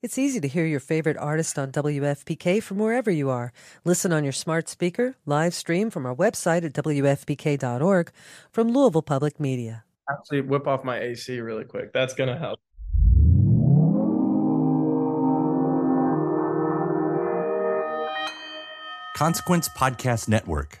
It's easy to hear your favorite artist on WFPK from wherever you are. Listen on your smart speaker, live stream from our website at WFPK.org from Louisville Public Media. Actually, whip off my AC really quick. That's going to help. Consequence Podcast Network.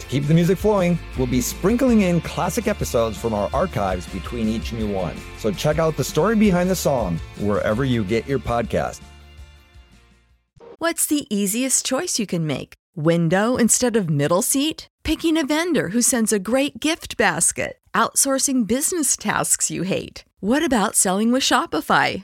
Keep the music flowing, we'll be sprinkling in classic episodes from our archives between each new one. So check out the story behind the song wherever you get your podcast. What's the easiest choice you can make? Window instead of middle seat? Picking a vendor who sends a great gift basket? Outsourcing business tasks you hate? What about selling with Shopify?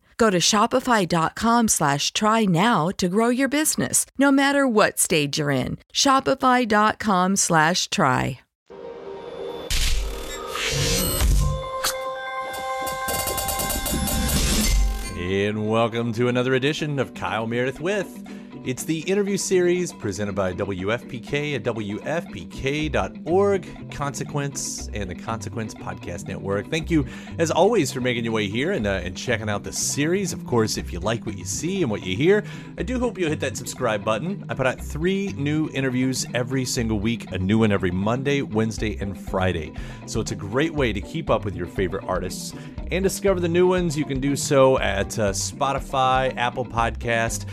Go to shopify.com slash try now to grow your business, no matter what stage you're in. Shopify.com slash try. And welcome to another edition of Kyle Meredith with. It's the interview series presented by WFPK at WFPK.org, Consequence, and the Consequence Podcast Network. Thank you, as always, for making your way here and, uh, and checking out the series. Of course, if you like what you see and what you hear, I do hope you'll hit that subscribe button. I put out three new interviews every single week, a new one every Monday, Wednesday, and Friday. So it's a great way to keep up with your favorite artists and discover the new ones. You can do so at uh, Spotify, Apple Podcast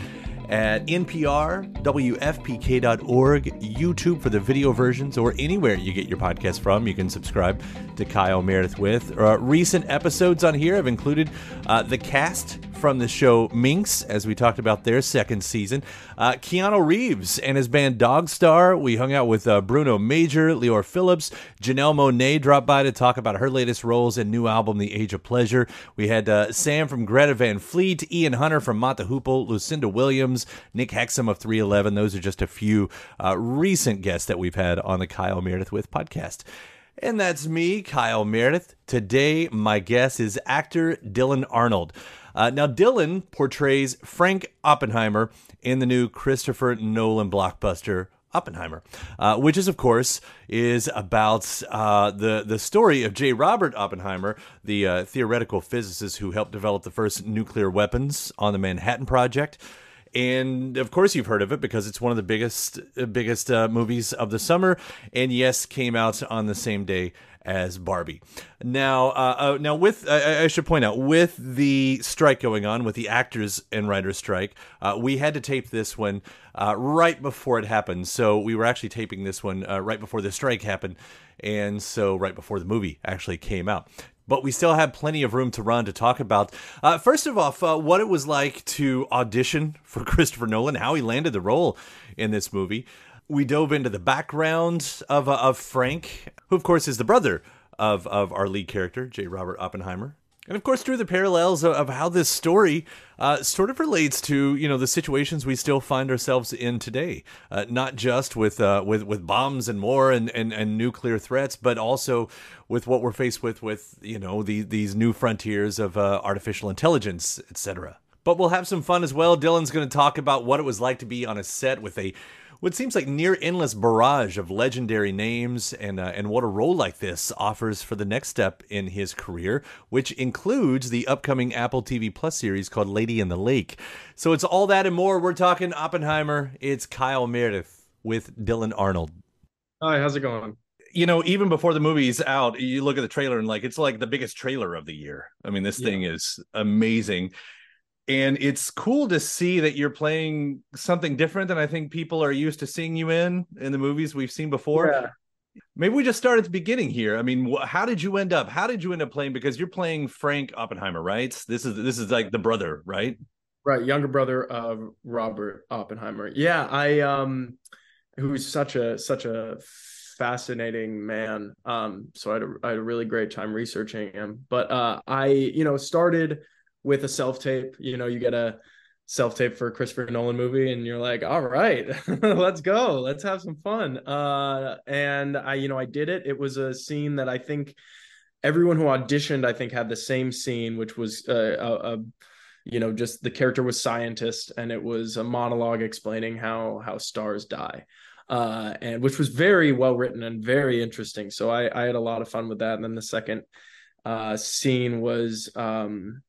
at NPR, WFPK.org, YouTube for the video versions, or anywhere you get your podcast from. You can subscribe to Kyle Meredith with. Uh, recent episodes on here have included uh, the cast from the show Minx, as we talked about their second season. Uh, Keanu Reeves and his band Dogstar. We hung out with uh, Bruno Major, Leor Phillips, Janelle Monáe dropped by to talk about her latest roles and new album, The Age of Pleasure. We had uh, Sam from Greta Van Fleet, Ian Hunter from the Hoople, Lucinda Williams, Nick Hexum of 311. Those are just a few uh, recent guests that we've had on the Kyle Meredith with podcast. And that's me, Kyle Meredith. Today, my guest is actor Dylan Arnold. Uh, now, Dylan portrays Frank Oppenheimer in the new Christopher Nolan blockbuster Oppenheimer, uh, which is, of course, is about uh, the the story of J. Robert Oppenheimer, the uh, theoretical physicist who helped develop the first nuclear weapons on the Manhattan Project. And of course, you've heard of it because it's one of the biggest biggest uh, movies of the summer, and yes, came out on the same day as Barbie. Now, uh, uh, now with I, I, should point out with the strike going on, with the actors and writers strike, uh, we had to tape this one uh, right before it happened. So we were actually taping this one uh, right before the strike happened, and so right before the movie actually came out. But we still have plenty of room to run to talk about. Uh, first of all, what it was like to audition for Christopher Nolan, how he landed the role in this movie we dove into the background of uh, of Frank, who of course is the brother of of our lead character, J. Robert Oppenheimer. And of course, drew the parallels of, of how this story uh, sort of relates to you know the situations we still find ourselves in today, uh, not just with uh, with with bombs and war and, and, and nuclear threats, but also with what we're faced with with you know the, these new frontiers of uh, artificial intelligence, etc. But we'll have some fun as well. Dylan's going to talk about what it was like to be on a set with a what seems like near endless barrage of legendary names and uh, and what a role like this offers for the next step in his career, which includes the upcoming Apple TV Plus series called Lady in the Lake. So it's all that and more. We're talking Oppenheimer. It's Kyle Meredith with Dylan Arnold. Hi, how's it going? you know, even before the movie's out, you look at the trailer and like it's like the biggest trailer of the year. I mean, this yeah. thing is amazing and it's cool to see that you're playing something different than I think people are used to seeing you in in the movies we've seen before. Yeah. Maybe we just start at the beginning here. I mean, wh- how did you end up? How did you end up playing? Because you're playing Frank Oppenheimer, right? This is this is like the brother, right? Right, younger brother of Robert Oppenheimer. Yeah, I um who's such a such a fascinating man. Um so I had a, I had a really great time researching him. But uh I, you know, started with a self-tape. You know, you get a self-tape for a Christopher Nolan movie and you're like, "All right, let's go. Let's have some fun." Uh and I, you know, I did it. It was a scene that I think everyone who auditioned I think had the same scene which was uh, a, a you know just the character was scientist and it was a monologue explaining how how stars die uh and which was very well written and very interesting so i i had a lot of fun with that and then the second uh scene was um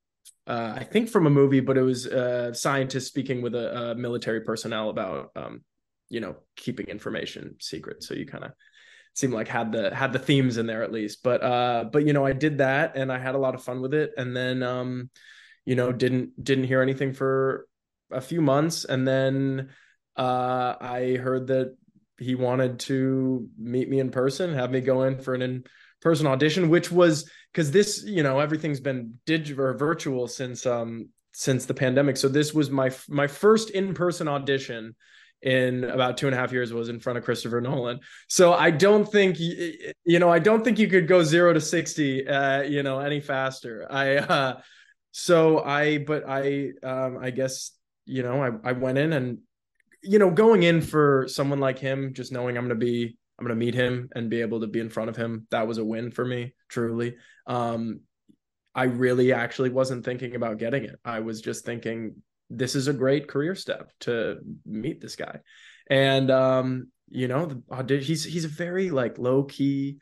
uh, I think from a movie, but it was a scientist speaking with a, a military personnel about, um, you know, keeping information secret. So you kind of seemed like had the had the themes in there at least. But uh, but you know, I did that and I had a lot of fun with it. And then um, you know didn't didn't hear anything for a few months and then uh i heard that he wanted to meet me in person have me go in for an in person audition which was because this you know everything's been digital or virtual since um since the pandemic so this was my my first in-person audition in about two and a half years was in front of Christopher Nolan. So I don't think you know I don't think you could go zero to sixty uh, you know any faster. I uh, so I but I um I guess you know I I went in and you know going in for someone like him just knowing I'm going to be I'm going to meet him and be able to be in front of him that was a win for me truly. Um I really actually wasn't thinking about getting it. I was just thinking this is a great career step to meet this guy. And um, you know, the, he's he's a very like low key,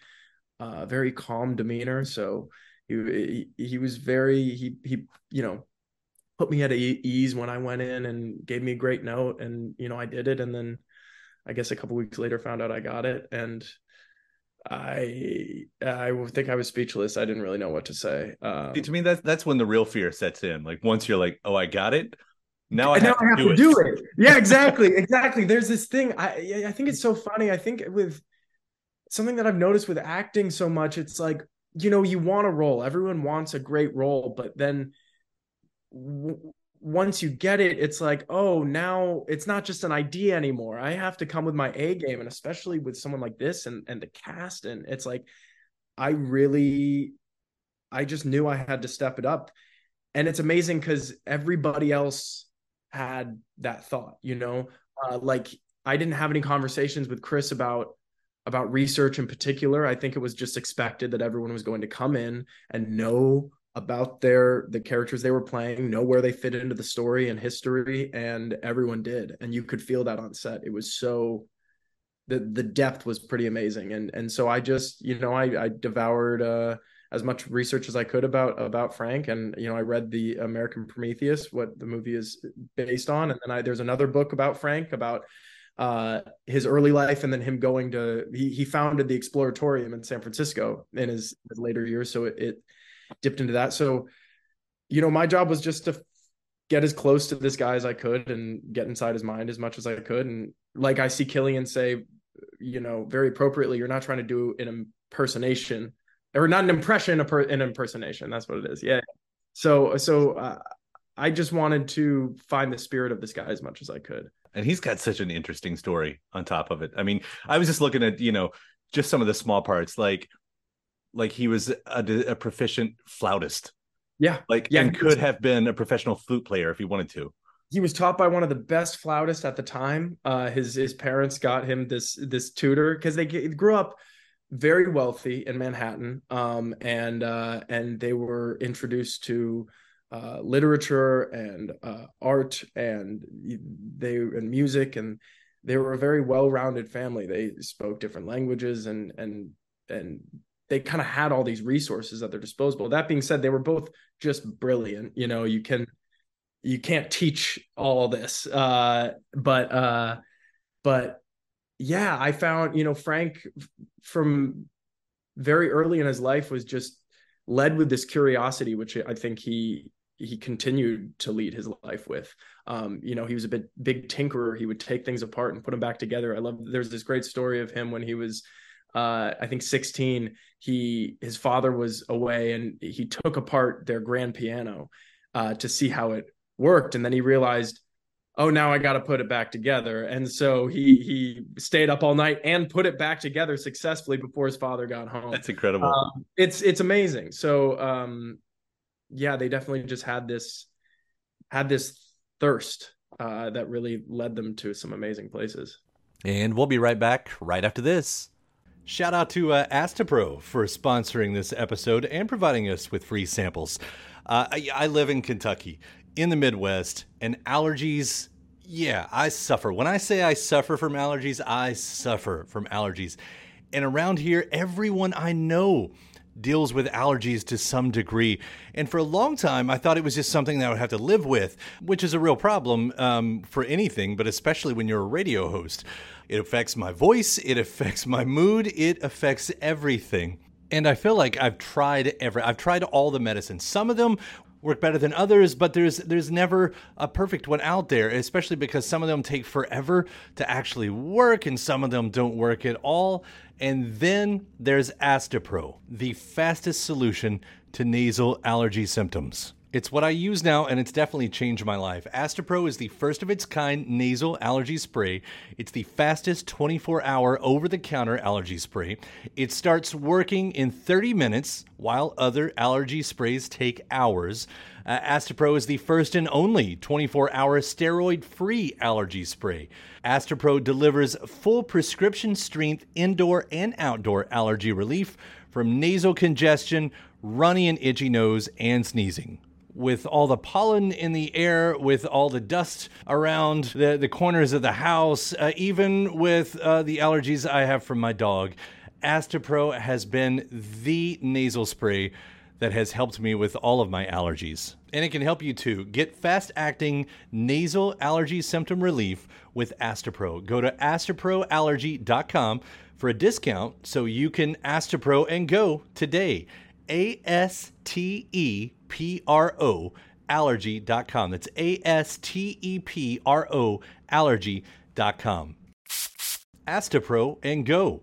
uh, very calm demeanor. So he, he he was very he he you know put me at ease when I went in and gave me a great note, and you know I did it, and then I guess a couple weeks later found out I got it, and I I think I was speechless. I didn't really know what to say. Um, See, to me, that's that's when the real fear sets in. Like once you're like, "Oh, I got it," now I now have, I have to, do, to it. do it. Yeah, exactly, exactly. There's this thing. I I think it's so funny. I think with something that I've noticed with acting so much, it's like you know you want a role. Everyone wants a great role, but then w- once you get it, it's like, oh, now it's not just an idea anymore. I have to come with my A game, and especially with someone like this and and the cast, and it's like, I really, I just knew I had to step it up, and it's amazing because everybody else had that thought, you know, uh, like I didn't have any conversations with Chris about about research in particular. I think it was just expected that everyone was going to come in and know about their the characters they were playing, know where they fit into the story and history, and everyone did. And you could feel that on set. It was so the the depth was pretty amazing. And and so I just, you know, I I devoured uh as much research as I could about about Frank, and you know, I read the American Prometheus, what the movie is based on, and then I there's another book about Frank about uh, his early life, and then him going to he he founded the Exploratorium in San Francisco in his, later years, so it, it dipped into that. So, you know, my job was just to get as close to this guy as I could and get inside his mind as much as I could, and like I see Cillian say, you know, very appropriately, you're not trying to do an impersonation or not an impression, an impersonation. That's what it is. Yeah. So, so uh, I just wanted to find the spirit of this guy as much as I could. And he's got such an interesting story on top of it. I mean, I was just looking at, you know, just some of the small parts, like, like he was a, a proficient flautist. Yeah. Like, yeah, and could have been a professional flute player if he wanted to. He was taught by one of the best flautists at the time. Uh, his his parents got him this this tutor because they grew up very wealthy in Manhattan, um, and uh, and they were introduced to uh, literature and uh, art and they and music, and they were a very well-rounded family. They spoke different languages and and and they kind of had all these resources at their disposal. That being said, they were both just brilliant. You know, you can you can't teach all this, uh, but uh, but yeah, I found, you know, Frank from very early in his life was just led with this curiosity, which I think he he continued to lead his life with. Um, you know, he was a bit big tinkerer. He would take things apart and put them back together. I love. There's this great story of him when he was, uh, I think, 16. He his father was away and he took apart their grand piano uh, to see how it worked, and then he realized oh now i got to put it back together. And so he he stayed up all night and put it back together successfully before his father got home. That's incredible. Um, it's it's amazing. So um yeah they definitely just had this had this thirst uh that really led them to some amazing places. And we'll be right back right after this Shout out to uh, Astepro for sponsoring this episode and providing us with free samples. Uh, I, I live in Kentucky, in the Midwest, and allergies, yeah, I suffer. When I say I suffer from allergies, I suffer from allergies. And around here, everyone I know deals with allergies to some degree. And for a long time, I thought it was just something that I would have to live with, which is a real problem um, for anything, but especially when you're a radio host. It affects my voice, it affects my mood, it affects everything. And I feel like I've tried every I've tried all the medicines. Some of them work better than others, but there's there's never a perfect one out there, especially because some of them take forever to actually work and some of them don't work at all. And then there's Astepro, the fastest solution to nasal allergy symptoms. It's what I use now, and it's definitely changed my life. Astepro is the first of its kind nasal allergy spray. It's the fastest 24 hour over the counter allergy spray. It starts working in 30 minutes, while other allergy sprays take hours. Uh, Astepro is the first and only 24 hour steroid free allergy spray. Astepro delivers full prescription strength indoor and outdoor allergy relief from nasal congestion, runny and itchy nose, and sneezing with all the pollen in the air, with all the dust around the, the corners of the house, uh, even with uh, the allergies I have from my dog. Astapro has been the nasal spray that has helped me with all of my allergies. And it can help you too. Get fast acting nasal allergy symptom relief with Astepro. Go to asteproallergy.com for a discount so you can Astepro and go today. A S T E P R O allergy.com. That's A S T E P R O allergy.com. Astepro and go.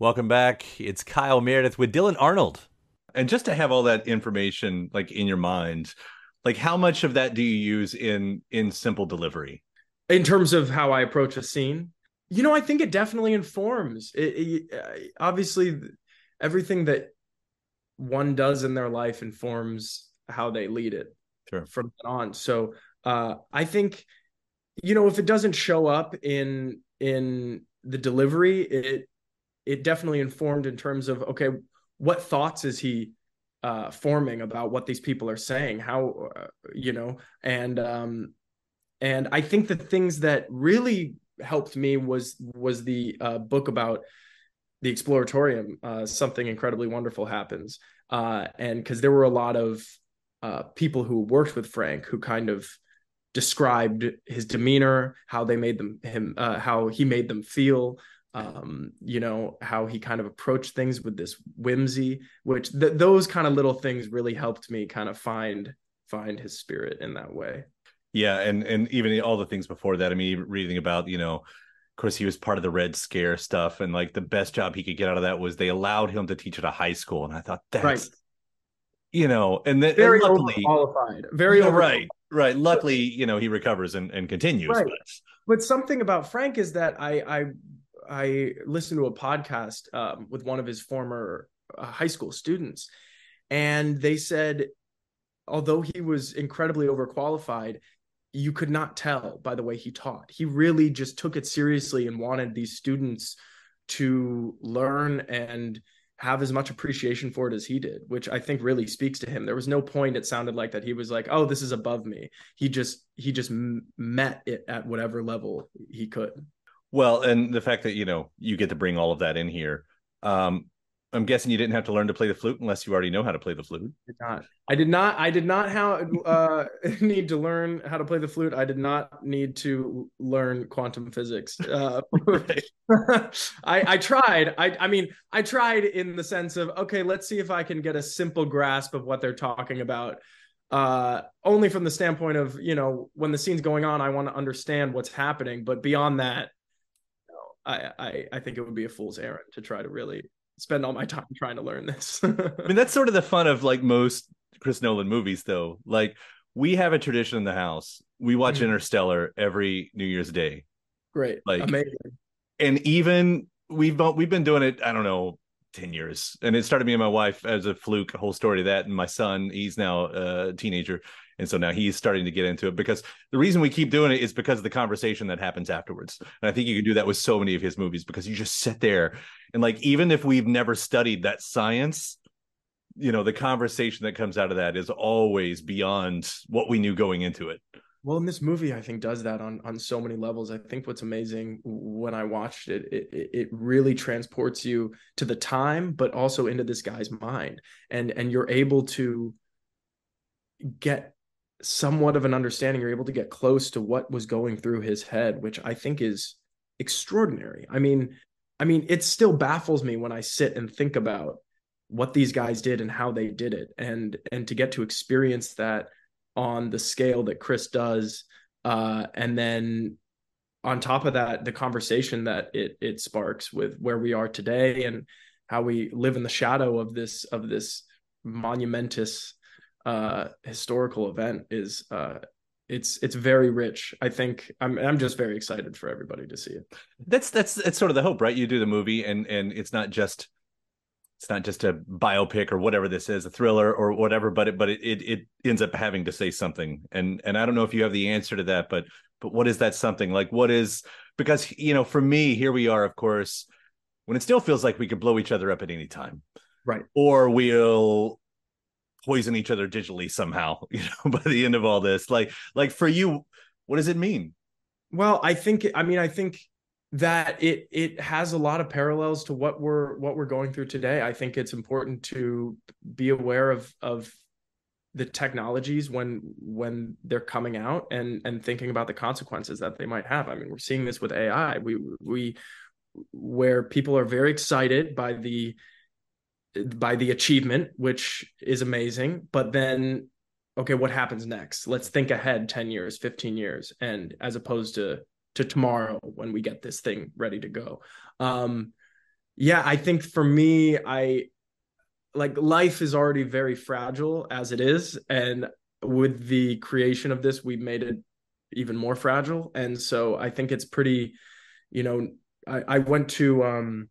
Welcome back. It's Kyle Meredith with Dylan Arnold. And just to have all that information like in your mind, like how much of that do you use in in simple delivery? In terms of how I approach a scene, you know, I think it definitely informs. It, it, obviously, everything that one does in their life informs how they lead it sure. from then on. So uh, I think, you know, if it doesn't show up in in the delivery, it it definitely informed in terms of okay, what thoughts is he uh, forming about what these people are saying? How uh, you know, and um, and I think the things that really helped me was was the uh, book about the exploratorium. Uh, something incredibly wonderful happens, uh, and because there were a lot of uh, people who worked with Frank who kind of described his demeanor, how they made them him, uh, how he made them feel, um, you know, how he kind of approached things with this whimsy, which th- those kind of little things really helped me kind of find find his spirit in that way. Yeah, and and even all the things before that. I mean, reading about you know, of course, he was part of the Red Scare stuff, and like the best job he could get out of that was they allowed him to teach at a high school, and I thought that's. Right. You know, and then very and luckily, qualified, very right, right. Luckily, you know, he recovers and, and continues. Right. But. but something about Frank is that I I I listened to a podcast um, with one of his former uh, high school students, and they said, although he was incredibly overqualified, you could not tell by the way he taught. He really just took it seriously and wanted these students to learn and have as much appreciation for it as he did, which I think really speaks to him. There was no point it sounded like that he was like, "Oh, this is above me." He just he just met it at whatever level he could. Well, and the fact that you know you get to bring all of that in here. Um, I'm guessing you didn't have to learn to play the flute unless you already know how to play the flute. did not. I did not. I did not how uh, need to learn how to play the flute. I did not need to learn quantum physics. Uh, I, I tried. I, I mean, I tried in the sense of okay, let's see if I can get a simple grasp of what they're talking about. Uh, only from the standpoint of you know when the scene's going on, I want to understand what's happening. But beyond that, I, I I think it would be a fool's errand to try to really spend all my time trying to learn this. I mean, that's sort of the fun of like most Chris Nolan movies, though. Like we have a tradition in the house. We watch Mhm. Interstellar every New Year's Day, Great, Like- amazing. and even we've we've been doing it. I don't know. 10 years. And it started me and my wife as a fluke a whole story of that. And my son he's now a teenager. And so now he's starting to get into it because the reason we keep doing it is because of the conversation that happens afterwards. And i think you can do that with so many of his movies because you just sit there. And like even if we've never studied that science you know the conversation that comes out of that is always beyond what we knew going into it Well, and this movie I think does that on on so many levels. I think what's amazing when I watched it, it it- it really transports you to the time, but also into this guy's mind, and and you're able to get somewhat of an understanding. You're able to get close to what was going through his head, which I think is extraordinary. I mean, I mean, it still baffles me when I sit and think about what these guys did and how they did it, and and to get to experience that on the scale that Chris does, uh, and then on top of that, the conversation that it it sparks with where we are today and how we live in the shadow of this of this monumentous uh, historical event is uh, it's it's very rich. I think I'm I'm just very excited for everybody to see it. that's that's that's sort of the hope right you do the movie and and it's not just it's not just a biopic or whatever this is a thriller or whatever but it but it, it it ends up having to say something. And and i don't know if you have the answer to that but but what is that something? Like what is because you know for me here we are of course when it still feels like we could blow each other up at any time. Right. or we'll poison each other digitally somehow you know by the end of all this. Like like for you what does it mean? Well, I think I mean I think that it it has a lot of parallels to what we're what we're going through today. I think it's important to be aware of of the technologies when when they're coming out and and thinking about the consequences that they might have. I mean, we're seeing this with AI. We we where people are very excited by the by the achievement, which is amazing, but then okay, what happens next? Let's think ahead 10 years, 15 years, and as opposed to to tomorrow when we get this thing ready to go. Um yeah, I think for me, I like life is already very fragile as it is. And with the creation of this, we've made it even more fragile. And so I think it's pretty, you know, I, I went to um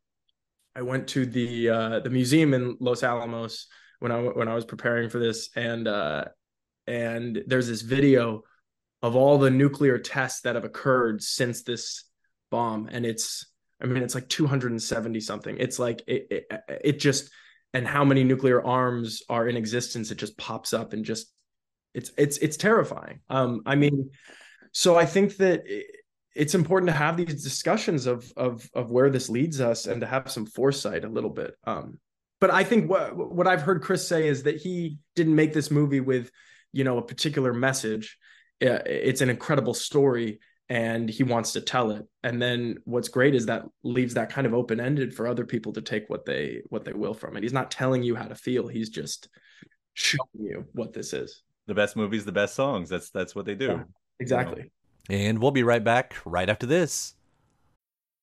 I went to the uh the museum in Los Alamos when I when I was preparing for this and uh and there's this video of all the nuclear tests that have occurred since this bomb. And it's i mean it's like 270 something. It's like it, it, it just and how many nuclear arms are in existence it just pops up and just it's it's it's terrifying. Um i mean so i think that it's important to have these discussions of of of where this leads us and to have some foresight a little bit. Um but i think what what i've heard chris say is that he didn't make this movie with you know a particular message it's an incredible story and he wants to tell it. And then what's great is that leaves that kind of open ended for other people to take what they what they will from it. He's not telling you how to feel he's just showing you what this is. The best movies the best songs that's that's what they do. Yeah, exactly. And we'll be right back right after this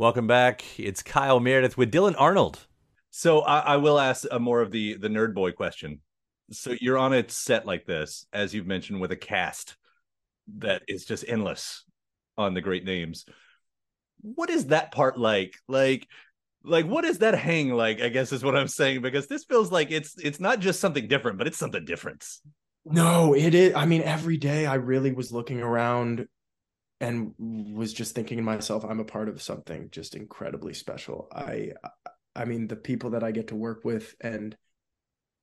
Welcome back. It's Kyle Meredith with Dylan Arnold. So I, I will ask a more of the the nerd boy question. So you're on a set like this, as you've mentioned, with a cast that is just endless on the great names. What is that part like? Like, like what is that hang like? I guess is what I'm saying because this feels like it's it's not just something different, but it's something different. No, it is. I mean, every day I really was looking around and was just thinking to myself, I'm a part of something just incredibly special. I, I mean, the people that I get to work with and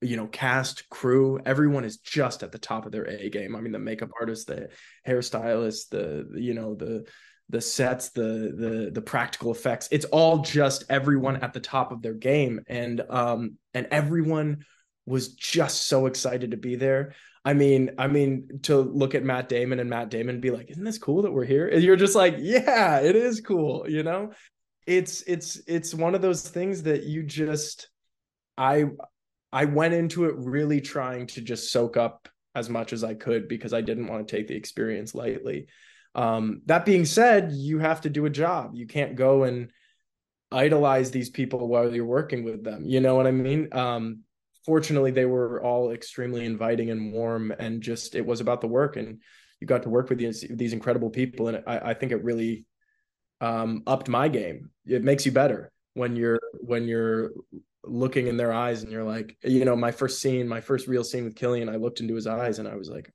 you know, cast, crew, everyone is just at the top of their A game. I mean, the makeup artist, the hairstylist, the you know, the the sets, the the the practical effects. It's all just everyone at the top of their game, and um and everyone was just so excited to be there. I mean, I mean, to look at Matt Damon and Matt Damon be like, "Isn't this cool that we're here?" And you're just like, "Yeah, it is cool." You know, it's it's it's one of those things that you just, I I went into it really trying to just soak up as much as I could because I didn't want to take the experience lightly. Um, that being said, you have to do a job. You can't go and idolize these people while you're working with them. You know what I mean? Um, fortunately, they were all extremely inviting and warm, and just it was about the work, and you got to work with these these incredible people, and I, I think it really um, upped my game. It makes you better when you're when you're looking in their eyes and you're like you know my first scene my first real scene with Cillian i looked into his eyes and i was like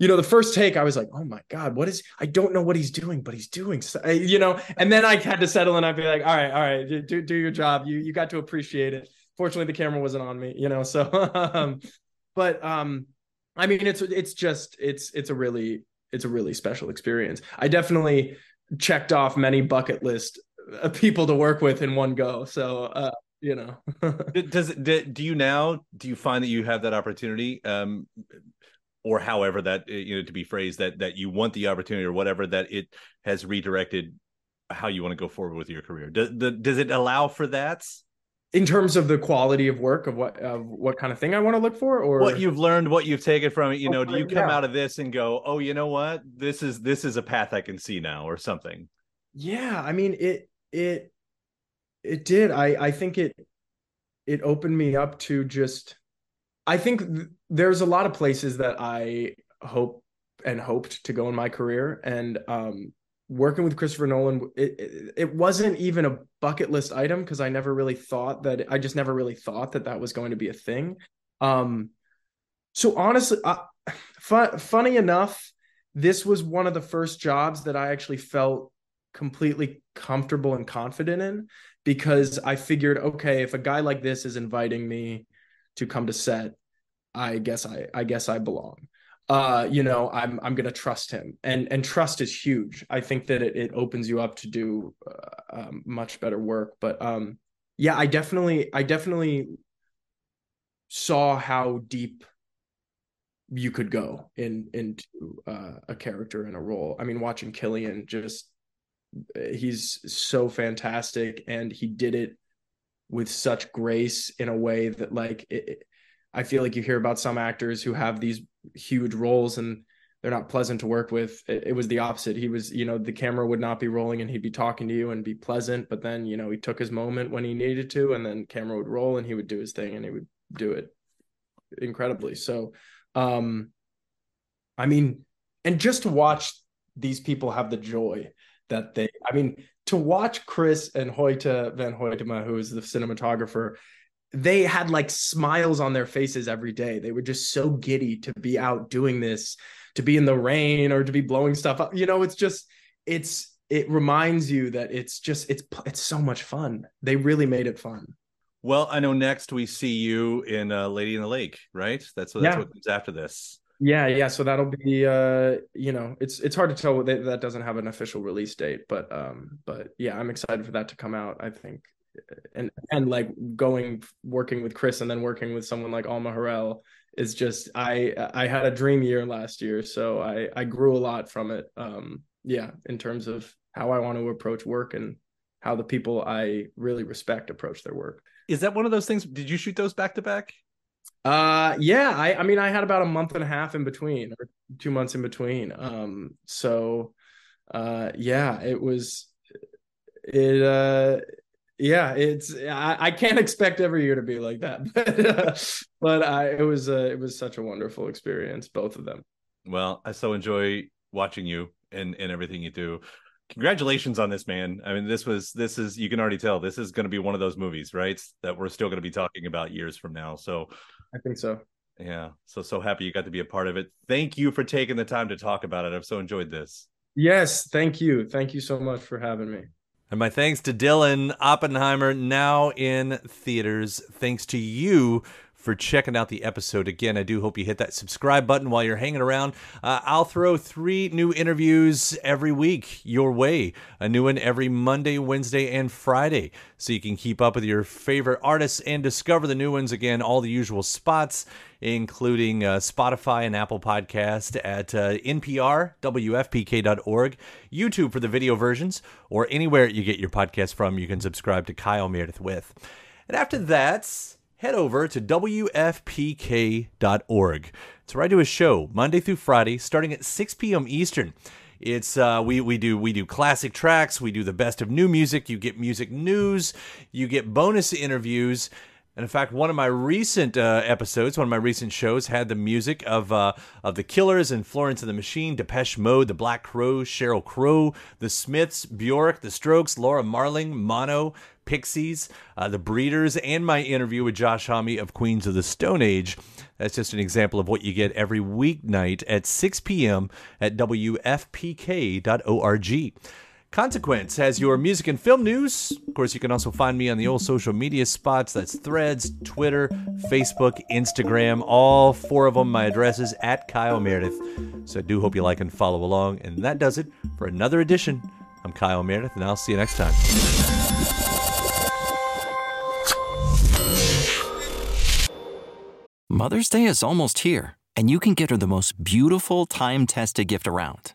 you know the first take i was like oh my god what is i don't know what he's doing but he's doing so, you know and then i had to settle and i'd be like all right all right do, do your job you you got to appreciate it fortunately the camera wasn't on me you know so um but um i mean it's it's just it's it's a really it's a really special experience. I definitely checked off many bucket list uh, people to work with in one go so uh you know. Does it do you now do you find that you have that opportunity um or however that uh, you know to be phrased that that you want the opportunity or whatever that it has redirected how you want to go forward with your career? Does, does it allow for that in terms of the quality of work of what of what kind of thing I want to look for or? What you've learned what you've taken from it you know do you come yeah. out of this and go oh you know what? This is this is a path I can see now or something? Yeah I mean it it it did. I i think it it opened me up to just i think th- there's a lot of places that i hope and hoped to go in my career and um working with christopher nolan it, it, it wasn't even a bucket list item because i never really thought that i just never really thought that that was going to be a thing um so honestly fun, funny enough this was one of the first jobs that i actually felt completely comfortable and confident in because I figured, okay, if a guy like this is inviting me to come to set, I guess I I guess I belong. Uh, you know, I'm I'm gonna trust him, and and trust is huge. I think that it, it opens you up to do uh, um, much better work. But um, yeah, I definitely I definitely saw how deep you could go in into uh, a character and a role. I mean, watching Cillian just he's so fantastic and he did it with such grace in a way that like it, I feel like you hear about some actors who have these huge roles and they're not pleasant to work with. It, it, was the opposite. He was, you know, the camera would not be rolling and he'd be talking to you and be pleasant, but then, you know, he took his moment when he needed to and then camera would roll and he would do his thing and he would do it incredibly. So, um I mean, and just to watch these people have the joy that they I mean to watch Chris and Hoyte van Hoytema, who is the cinematographer, they had like smiles on their faces every day. They were just so giddy to be out doing this, to be in the rain or to be blowing stuff up. You know, it's just it's it reminds you that it's just it's it's so much fun. They really made it fun. Well, I know next we see you in uh, Lady in the Lake, right? That's what that's yeah. what comes after this. Yeah, yeah. So that'll be uh, you know, it's it's hard to tell that that doesn't have an official release date, but um, but yeah, I'm excited for that to come out. I think, and and like going working with Chris and then working with someone like Alma Har'el is just I I had a dream year last year, so I I grew a lot from it. Um, yeah, in terms of how I want to approach work and how the people I really respect approach their work. Is that one of those things? Did you shoot those back to back? Uh yeah, I I mean I had about a month and a half in between or 2 months in between. Um so uh yeah, it was it uh yeah it's I, I can't expect every year to be like that but uh, but I, it was uh, it was such a wonderful experience both of them Well, I so enjoy watching you and and everything you do. Congratulations on this, man. I mean, this was this is you can already tell this is going to be one of those movies, right? That we're still going to be talking about years from now. So I think so. Yeah. So so happy you got to be a part of it. Thank you for taking the time to talk about it. I've so enjoyed this. yes thank you thank you so much for having me And my thanks to Dylan Oppenheimer, now in theaters. Thanks to you for checking out the episode. Again, I do hope you hit that subscribe button while you're hanging around. Uh, I'll throw three new interviews every week your way. A new one every Monday, Wednesday, and Friday. So you can keep up with your favorite artists and discover the new ones. Again, all the usual spots, including uh, Spotify and Apple Podcast at uh, NPR, WFPK.org, YouTube for the video versions, or anywhere you get your podcast from, you can subscribe to Kyle Meredith with. And after that, head over to WFPK.org. It's where I do a show Monday through Friday, starting at 6 p.m. Eastern. It's uh, we we do we do classic tracks, we do the best of new music. You get music news, you get bonus interviews, and in fact, one of my recent uh, episodes, one of my recent shows, had the music of uh, of the Killers and Florence and the Machine, Depeche Mode, the Black Crowes, Sheryl Crow, the Smiths, Bjork, the Strokes, Laura Marling, Mono, Pixies, uh, the Breeders, and my interview with Josh Homme of Queens of the Stone Age. That's just an example of what you get every weeknight at 6 p.m. at WFPK.org. Consequence has your music and film news. Of course, you can also find me on the old social media spots. That's Threads, Twitter, Facebook, Instagram. All four of them, my address is at Kyle Meredith. So I do hope you like and follow along. And that does it for another edition. I'm Kyle Meredith, and I'll see you next time. Mother's Day is almost here, and you can get her the most beautiful time tested gift around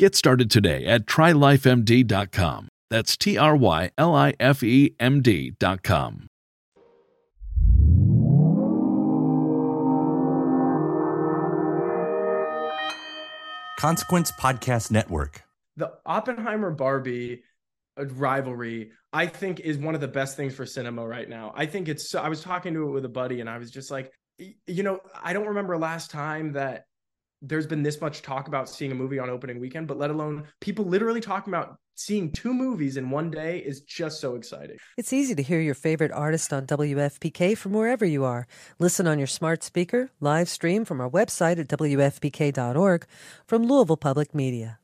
Get started today at trylifemd.com. That's T R Y L I F E M D.com. Consequence Podcast Network. the Oppenheimer Barbie uh, rivalry, I think, is one of the best things for cinema right now. I think it's. So, I was talking to it with a buddy, and I was just like, you know, I don't remember last time that there's been this much talk about seeing a movie on opening weekend, but let alone people literally talking about seeing two movies in one day is just so exciting. It's easy to hear your favorite artist on WFPK from wherever you are. Listen on your smart speaker, live stream from our website at WFPK.org from Louisville Public Media.